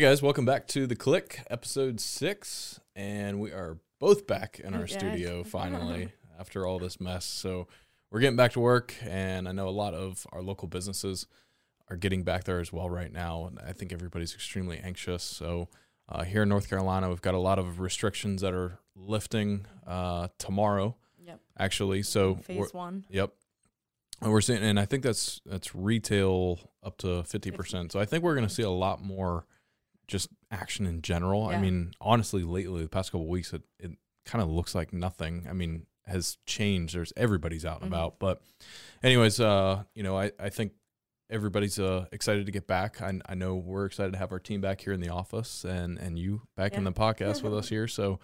Hey guys, welcome back to the Click, episode six, and we are both back in our studio finally after all this mess. So we're getting back to work, and I know a lot of our local businesses are getting back there as well right now. And I think everybody's extremely anxious. So uh, here in North Carolina, we've got a lot of restrictions that are lifting uh, tomorrow, Yep. actually. So Phase one. Yep. And we're seeing, and I think that's that's retail up to fifty percent. So I think we're going to see a lot more just action in general. I mean, honestly, lately the past couple of weeks, it, it kind of looks like nothing. I mean, has changed. There's everybody's out and Mhm. about, but anyways, uh, you know, I I think everybody's uh excited to get back. I I know we're excited to have our team back here in the office and and you back in the podcast with us here. So.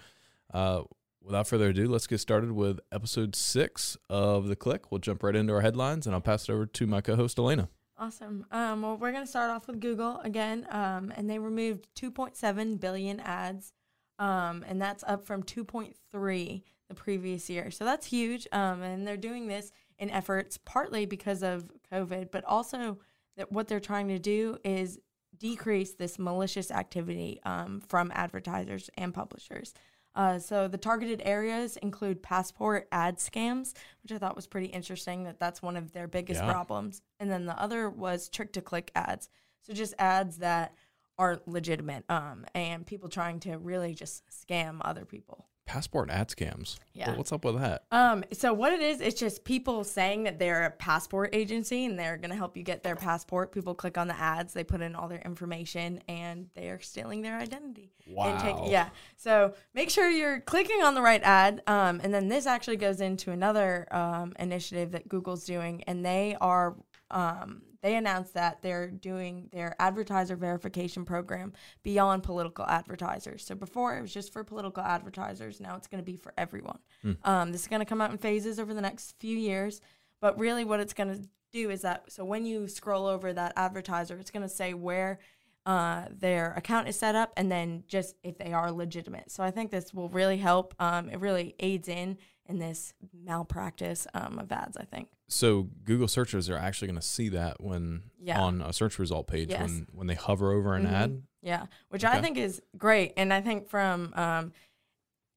Uh, without further ado, let's get started with episode six of The Click. We'll jump right into our headlines and I'll pass it over to my co host, Elena. Awesome. Um, well, we're gonna start off with Google again, um, and they removed 2.7 billion ads, um, and that's up from 2.3 the previous year. So that's huge. Um, and they're doing this in efforts partly because of COVID, but also that what they're trying to do is decrease this malicious activity um, from advertisers and publishers. Uh, so the targeted areas include passport ad scams, which I thought was pretty interesting. That that's one of their biggest Yeah. problems. And then the other was trick to click ads. So just ads that aren't legitimate, um, and people trying to really just scam other people. Passport ad scams. Yeah. Well, what's up with that? Um, so what it is, it's just people saying that they're a passport agency and they're gonna help you get their passport. People click on the ads, they put in all their information, and they are stealing their identity. Wow. yeah. So make sure you're clicking on the right ad. Um, and then this actually goes into another um, initiative that Google's doing, and they are um, they announced that they're doing their advertiser verification program beyond political advertisers. So before it was just for political advertisers. Now it's going to be for everyone. Um, this is going to come out in phases over the next few years. But really, what it's going to do is that so when you scroll over that advertiser, it's going to say where uh, their account is set up and then just if they are legitimate. So I think this will really help. Um, it really aids in in this malpractice um, of ads. I think. So Google searchers are actually going to see that when Yeah. on a search result page Yes. when when they hover over an Mhm. ad. Yeah, which Okay. I think is great, and I think from um,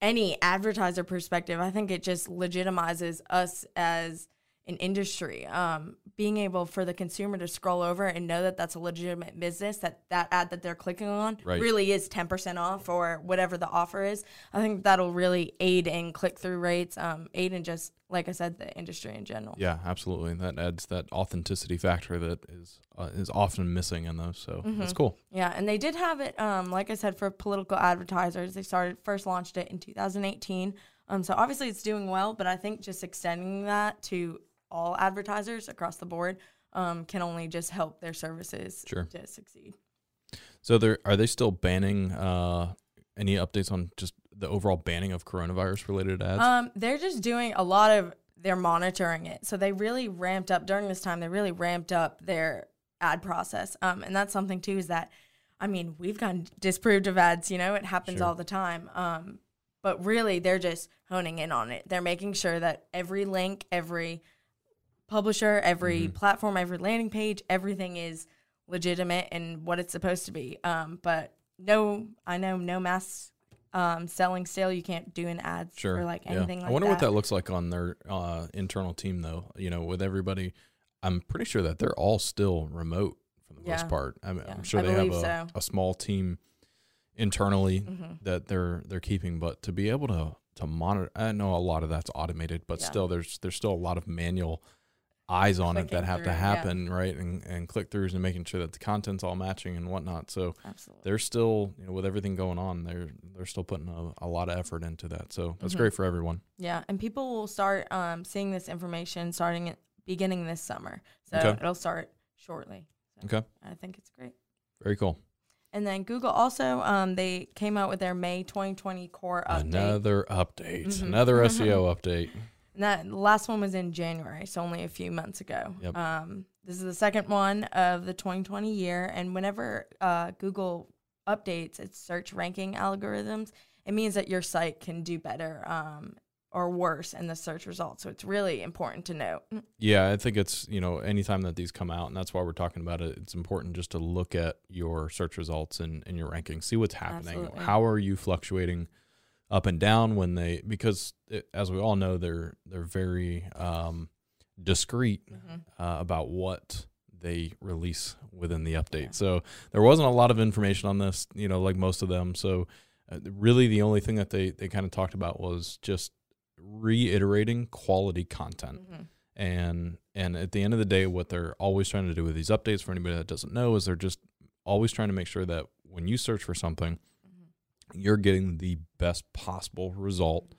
any advertiser perspective, I think it just legitimizes us as an industry. Um, being able for the consumer to scroll over and know that that's a legitimate business, that that ad that they're clicking on Right. really is ten percent off or whatever the offer is. I think that'll really aid in click through rates, um, aid in just like I said, the industry in general. Yeah, absolutely. That adds that authenticity factor that is uh, is often missing in those. So that's Mhm. cool. Yeah, and they did have it, um, like I said, for political advertisers. They started first launched it in 2018. Um, so obviously it's doing well, but I think just extending that to all advertisers across the board um, can only just help their services Sure. to succeed. So there are they still banning uh, any updates on just the overall banning of coronavirus related ads? Um, they're just doing a lot of they're monitoring it. So they really ramped up during this time. They really ramped up their ad process. Um, and that's something too is that, I mean, we've gotten disproved of ads. You know, it happens Sure. all the time. Um, but really, they're just honing in on it. They're making sure that every link, every publisher, every Mhm. platform, every landing page, everything is legitimate and what it's supposed to be. Um, but no, I know no mass um, selling sale. You can't do an ad Sure. for like yeah. anything like that. I wonder that. what that looks like on their uh, internal team, though. You know, with everybody, I'm pretty sure that they're all still remote for the Yeah. most part. I mean, Yeah, I'm sure I they have a, so. a small team internally hmm that they're they're keeping, but to be able to to monitor, I know a lot of that's automated, but Yeah. still, there's there's still a lot of manual eyes on it that have to through, yeah. happen, right? And and click throughs and making sure that the content's all matching and whatnot. So Absolutely. they're still, you know, with everything going on, they're they're still putting a, a lot of effort into that. So that's Mhm. great for everyone. Yeah, and people will start um, seeing this information starting at beginning this summer. So Okay. it'll start shortly. So Okay. I think it's great. Very cool. And then Google also um, they came out with their May 2020 core update. Another update, Mhm. another SEO update. And that the last one was in January, so only a few months ago. Yep. Um, this is the second one of the 2020 year, and whenever uh, Google updates its search ranking algorithms, it means that your site can do better um, or worse in the search results. So it's really important to note. Yeah, I think it's, you know, anytime that these come out, and that's why we're talking about it, it's important just to look at your search results and, and your rankings, see what's happening. Absolutely. How are you fluctuating up and down when they, because it, as we all know, they're, they're very um, discreet uh, about what they release within the update. Yeah. So there wasn't a lot of information on this, you know, like most of them. So uh, really the only thing that they, they kind of talked about was just reiterating quality content Mhm. and and at the end of the day what they're always trying to do with these updates for anybody that doesn't know is they're just always trying to make sure that when you search for something you're getting the best possible result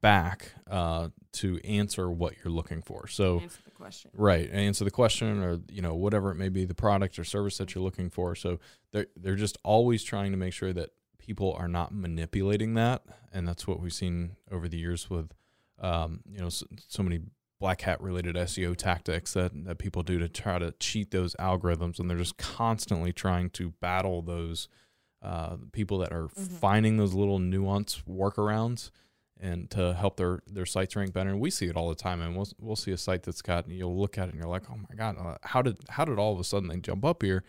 back uh, to answer what you're looking for. So Answer the question. right answer the question or you know whatever it may be the product or service that you're looking for. So they're they're just always trying to make sure that people are not manipulating that. And that's what we've seen over the years with um, you know so, so many black hat related SEO tactics that that people do to try to cheat those algorithms. And they're just constantly trying to battle those uh, people that are Mhm. finding those little nuance workarounds and to help their their sites rank better. And we see it all the time. And we'll we'll see a site that's got you'll look at it and you're like, oh my god, uh, how did how did all of a sudden they jump up here?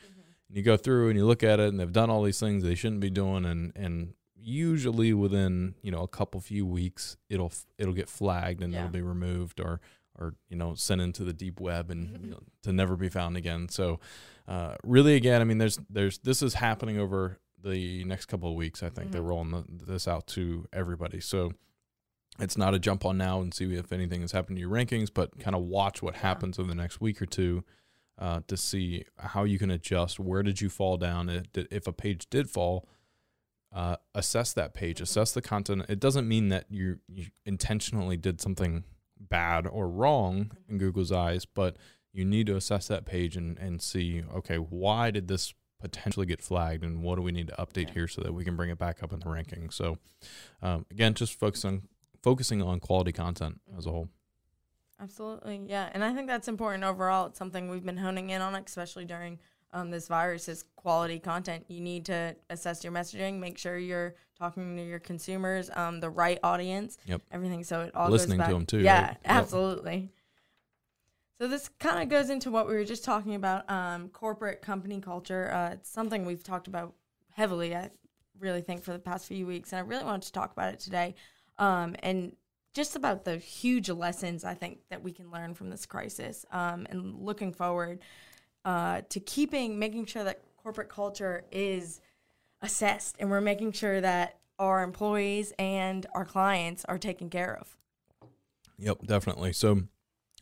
And you go through and you look at it and they've done all these things they shouldn't be doing, and and usually within you know a couple few weeks it'll it'll get flagged and Yeah. it'll be removed or or you know sent into the deep web and you know, to never be found again. So uh, really, again, I mean, there's there's this is happening over the next couple of weeks. I think they're Mhm. rolling the, this out to everybody. So it's not a jump on now and see if anything has happened to your rankings, but kind of watch what Yeah. happens over the next week or two uh, to see how you can adjust. Where did you fall down? If, a page did fall, uh, assess that page, Mhm. assess the content. It doesn't mean that you you intentionally did something bad or wrong in Google's eyes, but you need to assess that page and, and see, okay, why did this potentially get flagged and what do we need to update Yeah. here so that we can bring it back up in the ranking. So um, again, just focus on focusing on quality content as a whole. Absolutely, yeah, and I think that's important overall. It's something we've been honing in on, especially during um, this virus. Is quality content. You need to assess your messaging, make sure you're talking to your consumers, um, the right audience, Yep. everything. So it all Listening to them too, Yeah, right? Yep. So this kind of goes into what we were just talking about, um, corporate company culture. Uh, it's something we've talked about heavily. I really think for the past few weeks, and I really wanted to talk about it today. Um, and just about the huge lessons I think that we can learn from this crisis, um, and looking forward uh, to keeping, making sure that corporate culture is assessed, and we're making sure that our employees and our clients are taken care of. Yep, definitely. So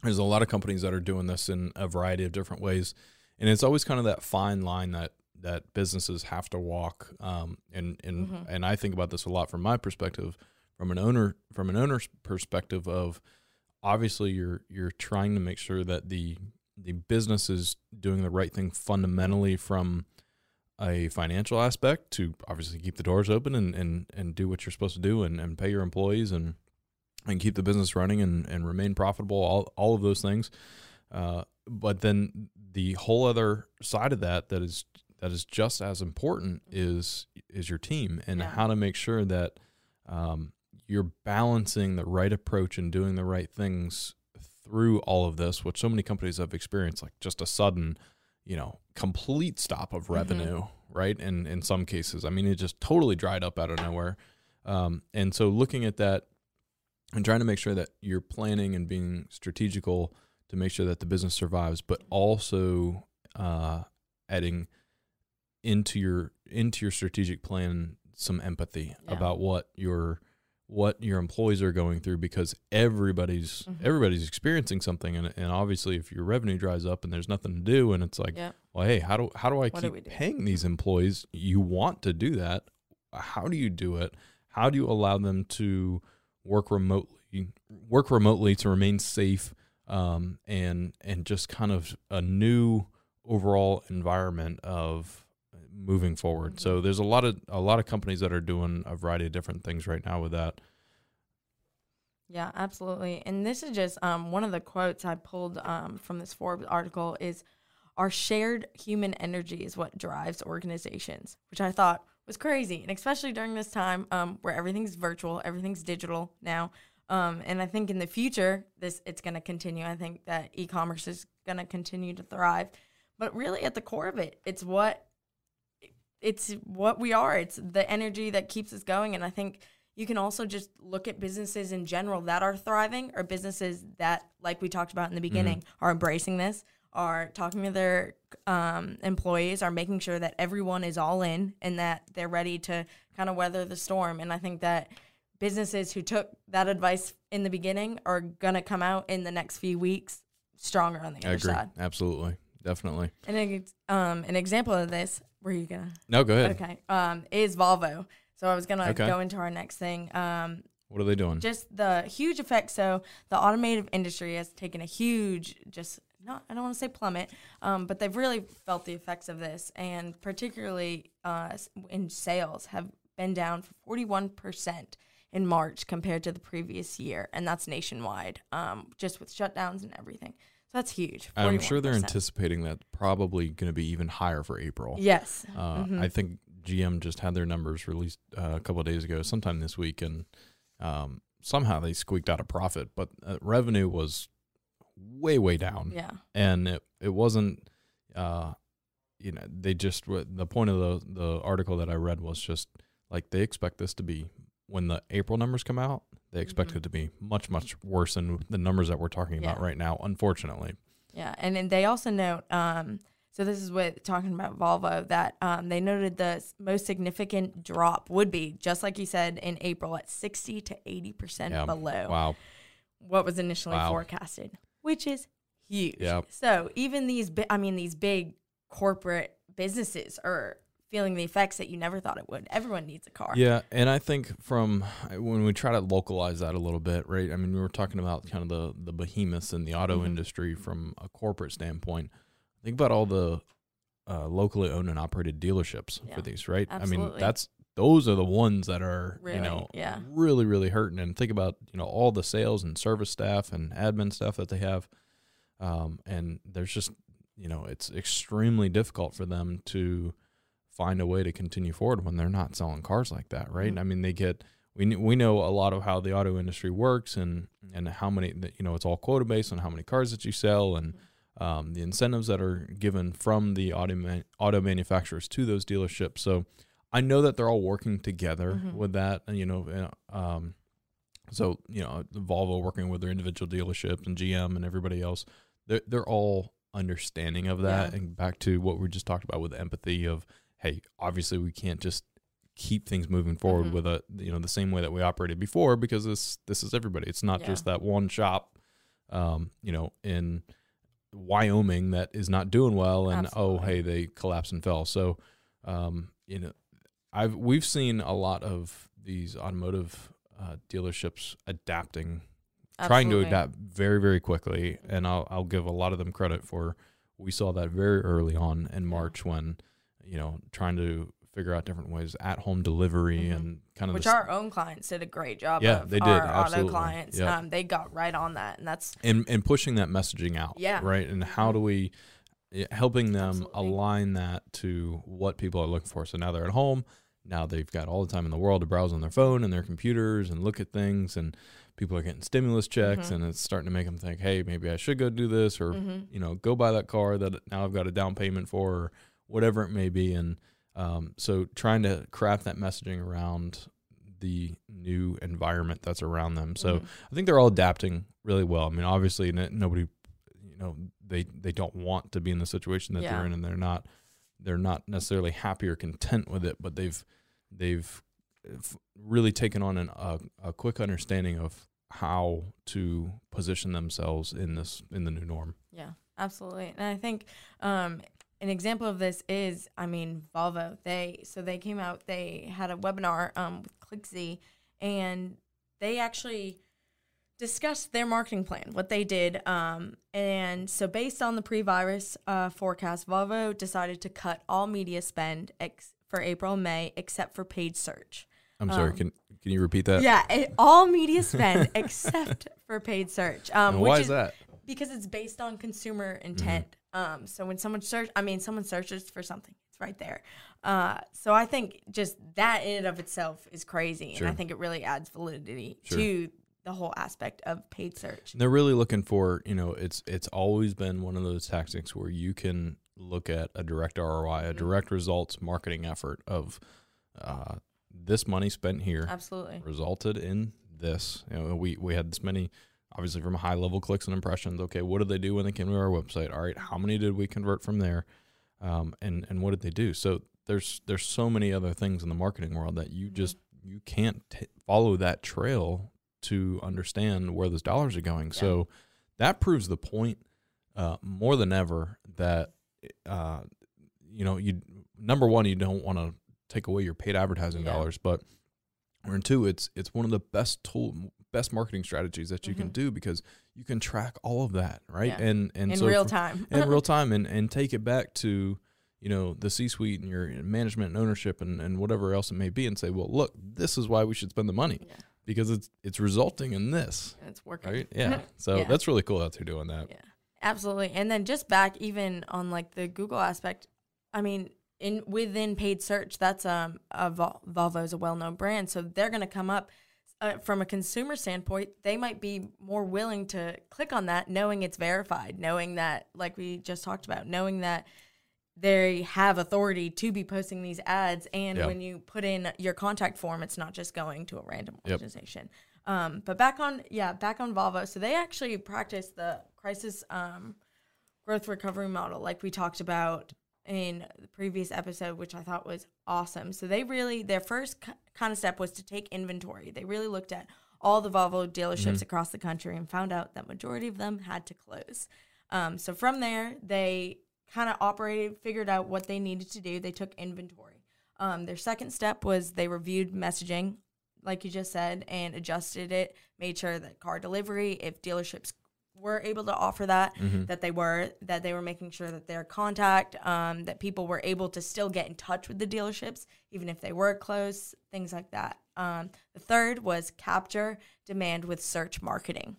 there's a lot of companies that are doing this in a variety of different ways, and it's always kind of that fine line that that businesses have to walk. Um, and and Mhm. and I think about this a lot from my perspective, from an owner from an owner's perspective of obviously you're you're trying to make sure that the the business is doing the right thing fundamentally from a financial aspect to obviously keep the doors open and, and, and do what you're supposed to do and, and pay your employees and and keep the business running and, and remain profitable, all, all of those things. Uh, but then the whole other side of that that is that is just as important is is your team and Yeah. how to make sure that um, you're balancing the right approach and doing the right things through all of this, which so many companies have experienced, like just a sudden, you know, complete stop of Mhm. revenue, right? And in some cases, I mean, it just totally dried up out of nowhere. Um, and so looking at that and trying to make sure that you're planning and being strategical to make sure that the business survives, but also uh, adding into your into your strategic plan some empathy Yeah. about what your what your employees are going through because everybody's Mhm. everybody's experiencing something and, and obviously if your revenue dries up and there's nothing to do and it's like Yep. well hey how do how do I What keep we do? paying these employees you want to do that how do you do it how do you allow them to work remotely work remotely to remain safe um, and and just kind of a new overall environment of moving forward. So there's a lot of a lot of companies that are doing a variety of different things right now with that. Yeah, absolutely. And this is just um, one of the quotes I pulled um, from this Forbes article is our shared human energy is what drives organizations, which I thought was crazy, and especially during this time um, where everything's virtual, everything's digital now. Um, and I think in the future, this it's going to continue. I think that e-commerce is going to continue to thrive. But really, at the core of it, it's what it's what we are. It's the energy that keeps us going. And I think you can also just look at businesses in general that are thriving, or businesses that, like we talked about in the beginning, are embracing this, are talking to their um, employees, are making sure that everyone is all in and that they're ready to kind of weather the storm. And I think that businesses who took that advice in the beginning are going to come out in the next few weeks stronger on the I other agree. side. Absolutely. Definitely. And an, um, an example of this, were you gonna? No, go ahead. Okay, um, is Volvo. So I was gonna Okay. go into our next thing. Um, What are they doing? just the huge effect. So the automotive industry has taken a huge, just not I don't want to say plummet, um, but they've really felt the effects of this, and particularly uh, in sales have been down for forty one percent in March compared to the previous year, and that's nationwide, um, just with shutdowns and everything. So that's huge. I'm sure they're anticipating that probably going to be even higher for April. Yes. Uh, Mhm. I think GM just had their numbers released uh, a couple of days ago, sometime this week, and um, somehow they squeaked out a profit, but uh, revenue was way, way down. Yeah. and it, it wasn't uh you know they just the point of the the article that i read was just like they expect this to be when the april numbers come out they expect Mhm. it to be much much worse than the numbers that we're talking about right now unfortunately Yeah, and then they also note. Um, so this is what talking about Volvo that um, they noted the most significant drop would be just like you said in April at sixty to eighty percent Yeah. below wow what was initially Wow. forecasted, which is huge. Yeah. So even these, bi- I mean, these big corporate businesses are feeling the effects that you never thought it would. Everyone needs a car. yeah and i think from when we try to localize that a little bit right i mean we were talking about kind of the the behemoths in the auto Mhm. industry from a corporate standpoint think about all the uh, locally owned and operated dealerships Yeah. for these right i mean that's those are the ones that are Really, you know yeah. really really hurting. And think about you know all the sales and service staff and admin stuff that they have. Um, and there's just you know it's extremely difficult for them to find a way to continue forward when they're not selling cars like that right? Mhm. i mean they get we we know a lot of how the auto industry works and and how many you know it's all quota based on how many cars that you sell and um, the incentives that are given from the auto man- auto manufacturers to those dealerships. So I know that they're all working together Mhm. with that, and you know, um, so you know, Volvo working with their individual dealerships and GM and everybody else, they're they're all understanding of that. Yeah. And back to what we just talked about with empathy of, hey, obviously we can't just keep things moving forward Mhm. with a you know the same way that we operated before because this this is everybody. It's not Yeah. just that one shop, um, you know, in Wyoming that is not doing well, and oh hey, they collapsed and fell. So, um, you know, I've we've seen a lot of these automotive uh, dealerships adapting, trying to adapt very very quickly, and I'll I'll give a lot of them credit for. We saw that very early on in March when, you know, trying to figure out different ways at home delivery Mhm. and kind of Which our own clients did a great job Yeah, of. they did, Our auto clients, Yep. um, they got right on that, and that's and and pushing that messaging out Yeah. right and how do we yeah, helping them Absolutely. align that to what people are looking for so now they're at home now they've got all the time in the world to browse on their phone and their computers and look at things and people are getting stimulus checks Mhm. and it's starting to make them think hey maybe i should go do this or Mhm. you know go buy that car that now i've got a down payment for or whatever it may be and um, so trying to craft that messaging around the new environment that's around them so Mhm. I think they're all adapting really well. I mean, obviously, n- nobody, you know, they they don't want to be in the situation that Yeah. they're in, and they're not they're not necessarily happy or content with it. But they've they've really taken on an, a a quick understanding of how to position themselves in this in the new norm. Yeah, absolutely. And I think um, an example of this is, I mean, Volvo. They so they came out. They had a webinar um, with ClickZ, and they actually discussed their marketing plan, what they did. Um, and so, based on the pre-virus uh, forecast, Volvo decided to cut all media spend ex- for April and May, except for paid search. I'm sorry. Um, Can can you repeat that? yeah, it, all media spend except for paid search. Um, why is that? because it's based on consumer intent. Um, so when someone search, I mean, someone searches for something, it's It's right there. Uh, so I think just that in and of itself is crazy, Sure. and I think it really adds validity Sure. to the whole aspect of paid search. They're really looking for, you know, it's it's always been one of those tactics where you can look at a direct ROI, a Mhm. direct results marketing effort of uh, this money spent here Absolutely. resulted in this. You know, we we had this many, obviously from high level clicks and impressions. Okay, what did they do when they came to our website? All right, how many did we convert from there? Um, and and what did they do? So there's there's so many other things in the marketing world that you Mhm. just you can't t- follow that trail to understand where those dollars are going. So that proves the point uh, more than ever that uh, you know you number one you don't want to take away your paid advertising Yeah. dollars, but or in two it's it's one of the best tool best marketing strategies that you can Mhm. do because you can track all of that right Yeah. and and in so real time. in real time and, and take it back to you know the c-suite and your management and ownership and, and whatever else it may be and say well look this is why we should spend the money Yeah. Because it's it's resulting in this it's working. right yeah so Yeah. that's really cool that they're doing that Yeah, absolutely. And then just back even on like the Google aspect, I mean, in within paid search, that's um a Vol- Volvo is a well known brand, so they're going to come up. Uh, from a consumer standpoint, they might be more willing to click on that, knowing it's verified, knowing that, like we just talked about, knowing that they have authority to be posting these ads. And Yeah. when you put in your contact form, it's not just going to a random Yep. organization. Um, but back on, yeah, back on Volvo. So they actually practice the crisis um, growth recovery model, like we talked about in the previous episode, which I thought was awesome. So they really, their first kind of step was to take inventory. They really looked at all the Volvo dealerships Mhm. across the country and found out that majority of them had to close. Um, so from there, they kind of operated, figured out what they needed to do. They took inventory. Um, their second step was they reviewed messaging, like you just said, and adjusted it, made sure that car delivery, if dealerships were able to offer that, Mhm. that they were, that they were making sure that their contact, um, that people were able to still get in touch with the dealerships, even if they were close, things like that. Um, the third was capture demand with search marketing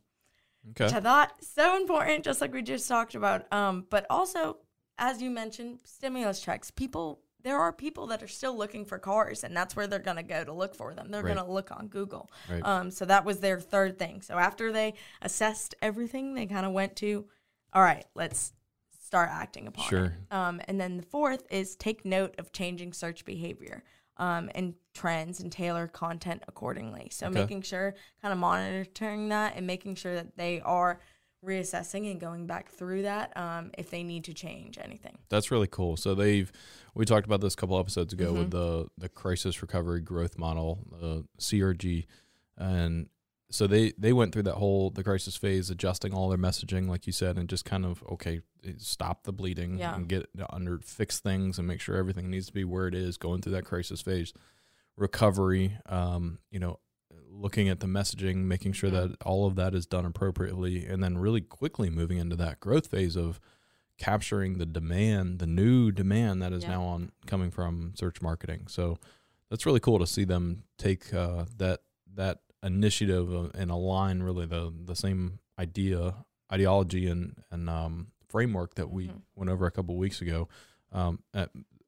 which okay I thought so important, just like we just talked about. Um, but also, as you mentioned, stimulus checks. People, there are people that are still looking for cars, and that's where they're gonna go to look for them. They're Right. gonna look on Google. right Um, so that was their third thing. So after they assessed everything, they kind of went to, all right, let's start acting upon Sure. it. Um, and then the fourth is take note of changing search behavior um, and trends and tailor content accordingly. So Okay. making sure, kind of monitoring that and making sure that they are reassessing and going back through that um, if they need to change anything. That's really cool. So they've we talked about this a couple episodes ago with Mhm. the the crisis recovery growth model, the CRG, and so they they went through that whole the crisis phase, adjusting all their messaging, like you said, and just kind of okay, stop the bleeding Yeah. and get under fix things and make sure everything needs to be where it is going through that crisis phase. Recovery, um, you know, looking at the messaging, making sure that all of that is done appropriately, and then really quickly moving into that growth phase of capturing the demand, the new demand that is Yeah. now on coming from search marketing. So that's really cool to see them take uh, that that initiative uh, and align really the the same idea, ideology, and and um, framework that we Mhm. went over a couple weeks ago. Um, uh,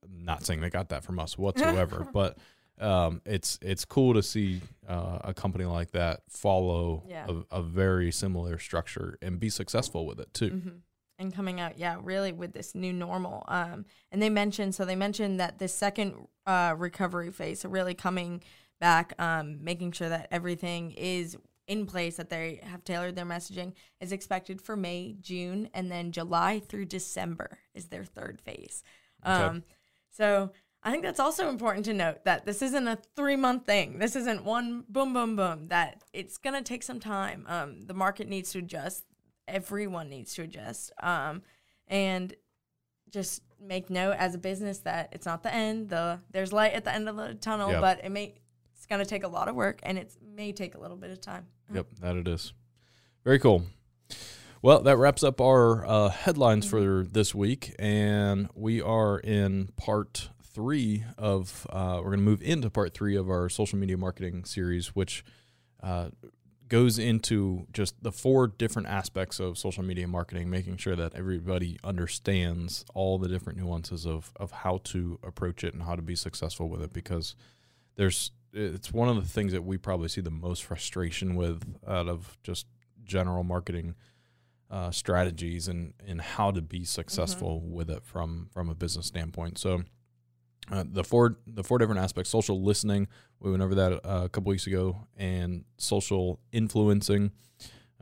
not saying they got that from us whatsoever, but um, it's it's cool to see uh, a company like that follow Yeah. a, a very similar structure and be successful with it too. hmm And coming out, yeah, really with this new normal. Um, and they mentioned, so they mentioned that the second uh, recovery phase, so really coming back, um, making sure that everything is in place, that they have tailored their messaging, is expected for May, June, and then July through December is their third phase. Okay. Um, so I think that's also important to note that this isn't a three month thing. This isn't one boom, boom, boom. That it's gonna take some time. Um, the market needs to adjust. Everyone needs to adjust. Um, and just make note as a business that it's not the end. The there's light at the end of the tunnel, Yep. but it may it's gonna take a lot of work and it may take a little bit of time. Yep, that it is. Very cool. Well, that wraps up our uh, headlines for this week, and we are in part three of. Uh, we're going to move into part three of our social media marketing series, which uh, goes into just the four different aspects of social media marketing, making sure that everybody understands all the different nuances of of how to approach it and how to be successful with it. Because there's it's one of the things that we probably see the most frustration with out of just general marketing uh, strategies and and how to be successful with it from from a business standpoint. So. Uh, the four the four different aspects social listening we went over that uh, a couple weeks ago and social influencing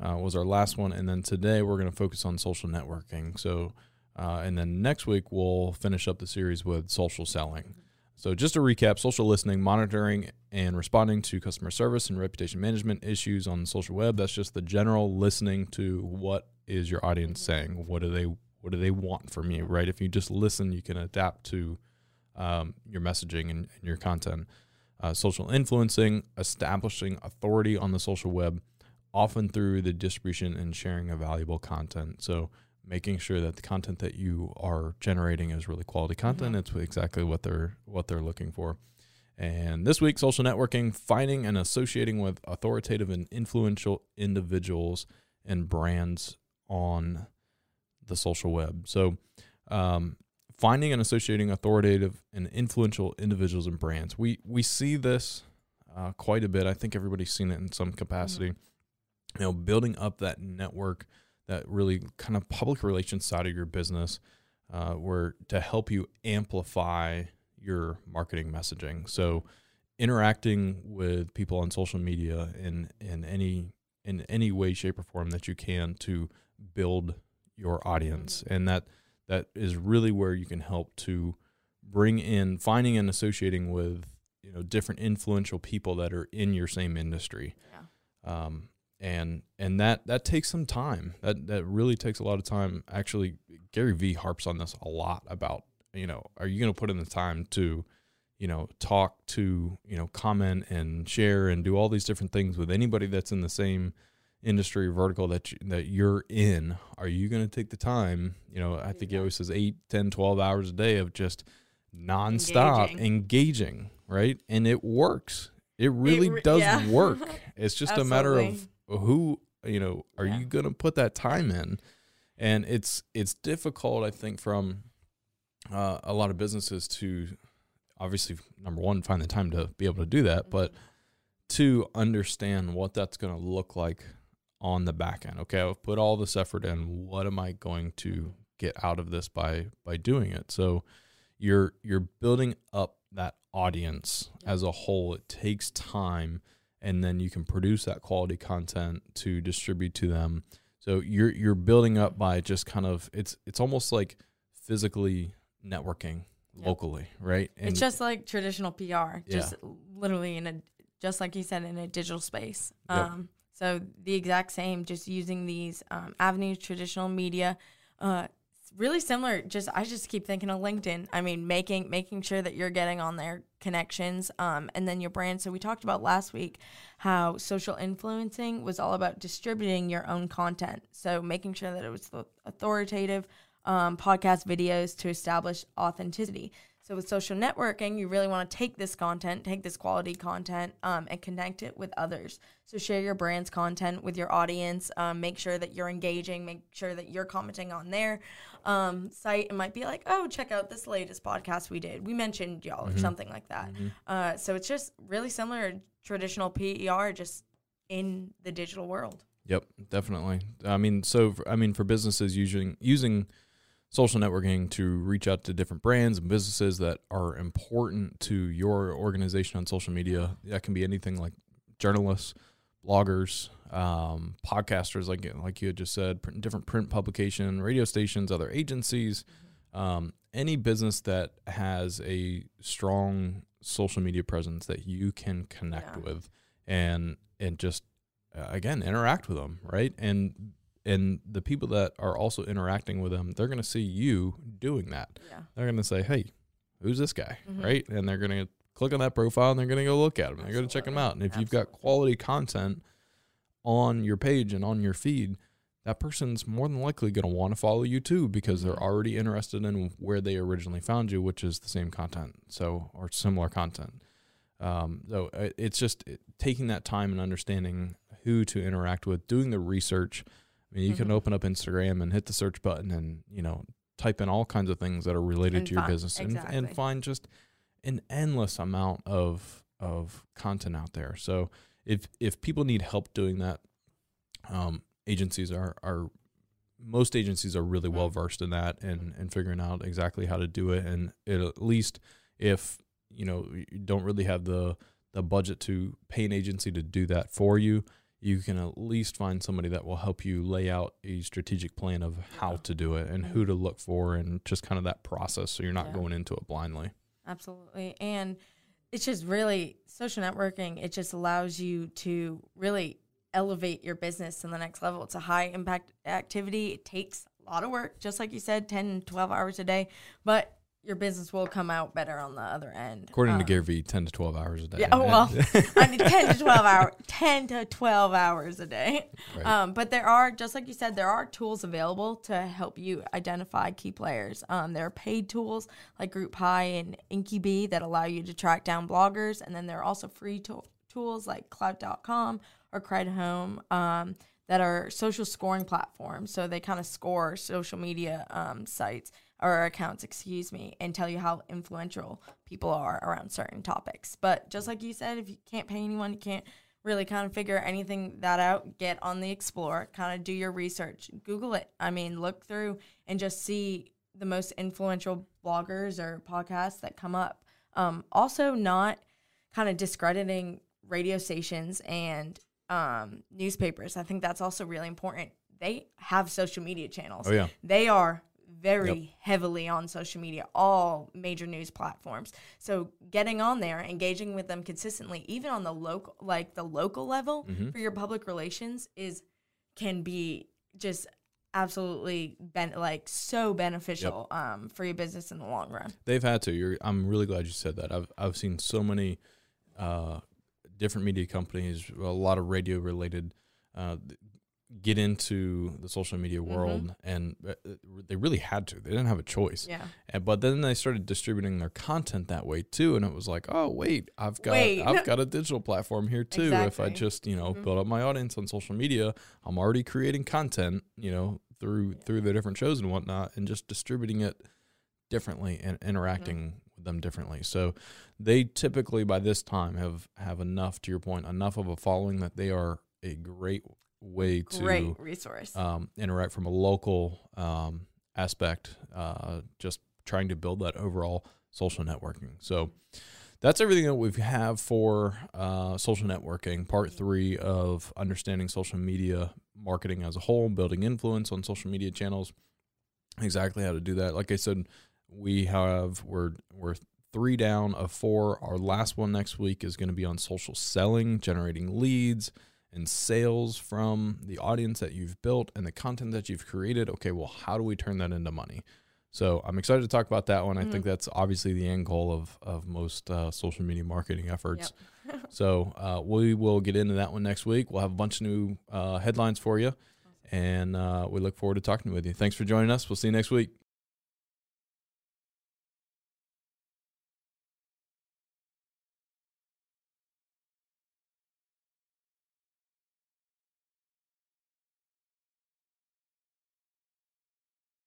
uh, was our last one. And then today we're going to focus on social networking. So uh, and then next week we'll finish up the series with social selling. So just to recap social listening monitoring and responding to customer service and reputation management issues on the social web that's just the general listening to what is your audience saying? What do they what do they want from you right? If you just listen you can adapt to um, your messaging and, and your content. Uh, social influencing, establishing authority on the social web, often through the distribution and sharing of valuable content. So, making sure that the content that you are generating is really quality content. It's exactly what they're what they're looking for. And this week, social networking, finding and associating with authoritative and influential individuals and brands on the social web. So, um, finding and associating authoritative and influential individuals and brands. We we see this uh, quite a bit. I think everybody's seen it in some capacity. You know, building up that network, that really kind of public relations side of your business, uh, where to help you amplify your marketing messaging. So, interacting with people on social media in in any in any way, shape, or form that you can to build your audience, and that that is really where you can help to bring in finding and associating with you know different influential people that are in your same industry. Yeah. um, and and that that takes some time. That that really takes a lot of time. Actually gary vee harps on this a lot about you know are you going to put in the time to you know talk to you know comment and share and do all these different things with anybody that's in the same industry vertical that you, that you're in are you going to take the time you know i think he always says 8 10 12 hours a day of just nonstop engaging, Engaging. right? And it works. It really re- does yeah. work. It's just a matter of who you know are Yeah. you going to put that time in? And it's it's difficult i think from uh, a lot of businesses to obviously number one find the time to be able to do that but to understand what that's going to look like on the back end. Okay, I've put all this effort in. What am I going to get out of this by by doing it? So you're you're building up that audience as a whole. It takes time and then you can produce that quality content to distribute to them. So you're you're building up by just kind of it's it's almost like physically networking Yep. locally, right? it's just like traditional PR, Yeah. just literally in a, just like you said, in a digital space. Yep. Um, so the exact same, just using these um, avenues, traditional media, uh, really similar. Just I just keep thinking of LinkedIn. I mean, making making sure that you're getting on their connections, um, and then your brand. So we talked about last week how social influencing was all about distributing your own content. So making sure that it was authoritative um, podcast videos to establish authenticity. So with social networking, you really want to take this content, take this quality content, um, and connect it with others. So share your brand's content with your audience. Um, make sure that you're engaging. Make sure that you're commenting on their um, site. It might be like, oh, check out this latest podcast we did. We mentioned y'all or something like that. Uh, so it's just really similar to traditional PR, just in the digital world. Yep, definitely. I mean, so for, I mean, for businesses using using social networking to reach out to different brands and businesses that are important to your organization on social media, that can be anything like journalists, bloggers, um, podcasters, like like you had just said, print, different print publication, radio stations, other agencies, um, any business that has a strong social media presence that you can connect Yeah. with and and just uh, again interact with them right? And and the people that are also interacting with them they're going to see you doing that Yeah. they're going to say hey who's this guy Mhm. right and they're going to click on that profile and they're going to go look at him they're going to check him out and if you've got quality content on your page and on your feed that person's more than likely going to want to follow you too because they're Mhm. already interested in where they originally found you which is the same content so or similar content um, so uh, it's just taking that time and understanding who to interact with, doing the research. I mean, you can Mhm. open up Instagram and hit the search button and, you know, type in all kinds of things that are related And to your find- business and, and find just an endless amount of of content out there. So if if people need help doing that, um, agencies are are most agencies are really well versed in that and and figuring out exactly how to do it. And it, at least if you know you don't really have the the budget to pay an agency to do that for you, you can at least find somebody that will help you lay out a strategic plan of how Yeah. to do it and who to look for and just kind of that process so you're not Yeah. going into it blindly. Absolutely. And it's just really social networking, it just allows you to really elevate your business to the next level. It's a high impact activity. It takes a lot of work, just like you said, 10, 12 hours a day, but your business will come out better on the other end. According to Um, Gary Vee, 10 to 12 hours a day. Yeah, oh, well, I mean, 10 to 12 hours, 10 to 12 hours a day. Right. Um, but there are, just like you said, there are tools available to help you identify key players. Um, there are paid tools like GroupHigh and Inkybee that allow you to track down bloggers. And then there are also free to- tools like Klout.com or Kred Home um, that are social scoring platforms. So they kind of score social media um, sites or accounts, excuse me, and tell you how influential people are around certain topics. But just like you said, if you can't pay anyone, you can't really kind of figure anything that out, get on the Explorer, kind of do your research, Google it. I mean, look through and just see the most influential bloggers or podcasts that come up. Um, also, not kind of discrediting radio stations and um, newspapers. I think that's also really important. They have social media channels. oh, yeah. They are very Yep. heavily on social media, all major news platforms. So getting on there, engaging with them consistently, even on the local like the local level Mhm. for your public relations is can be just absolutely ben- like so beneficial um, for your business in the long run. They've had to. You're, I'm really glad you said that. I've I've seen so many uh, different media companies, a lot of radio related, uh, get into the social media world, and uh, they really had to. They didn't have a choice. Yeah. And, but then they started distributing their content that way too, and it was like, oh wait, I've got Wait. I've got a digital platform here too. If I just you know Mhm. build up my audience on social media, I'm already creating content, you know, through Yeah. through the different shows and whatnot, and just distributing it differently and interacting Mm-hmm. with them differently. So they typically by this time have have enough to your point, enough of a following that they are a great way to Great resource. um, interact from a local um, aspect, uh, just trying to build that overall social networking. So that's everything that we have for uh, social networking, part three of understanding social media marketing as a whole, building influence on social media channels, exactly how to do that. Like I said, we have we're we're three down of four. Our last one next week is going to be on social selling, generating leads and sales from the audience that you've built and the content that you've created. Okay, well, how do we turn that into money? So I'm excited to talk about that one. I think that's obviously the end goal of of most uh, social media marketing efforts. so uh, we will get into that one next week. We'll have a bunch of new uh, headlines for you, and uh, we look forward to talking with you. Thanks for joining us. We'll see you next week.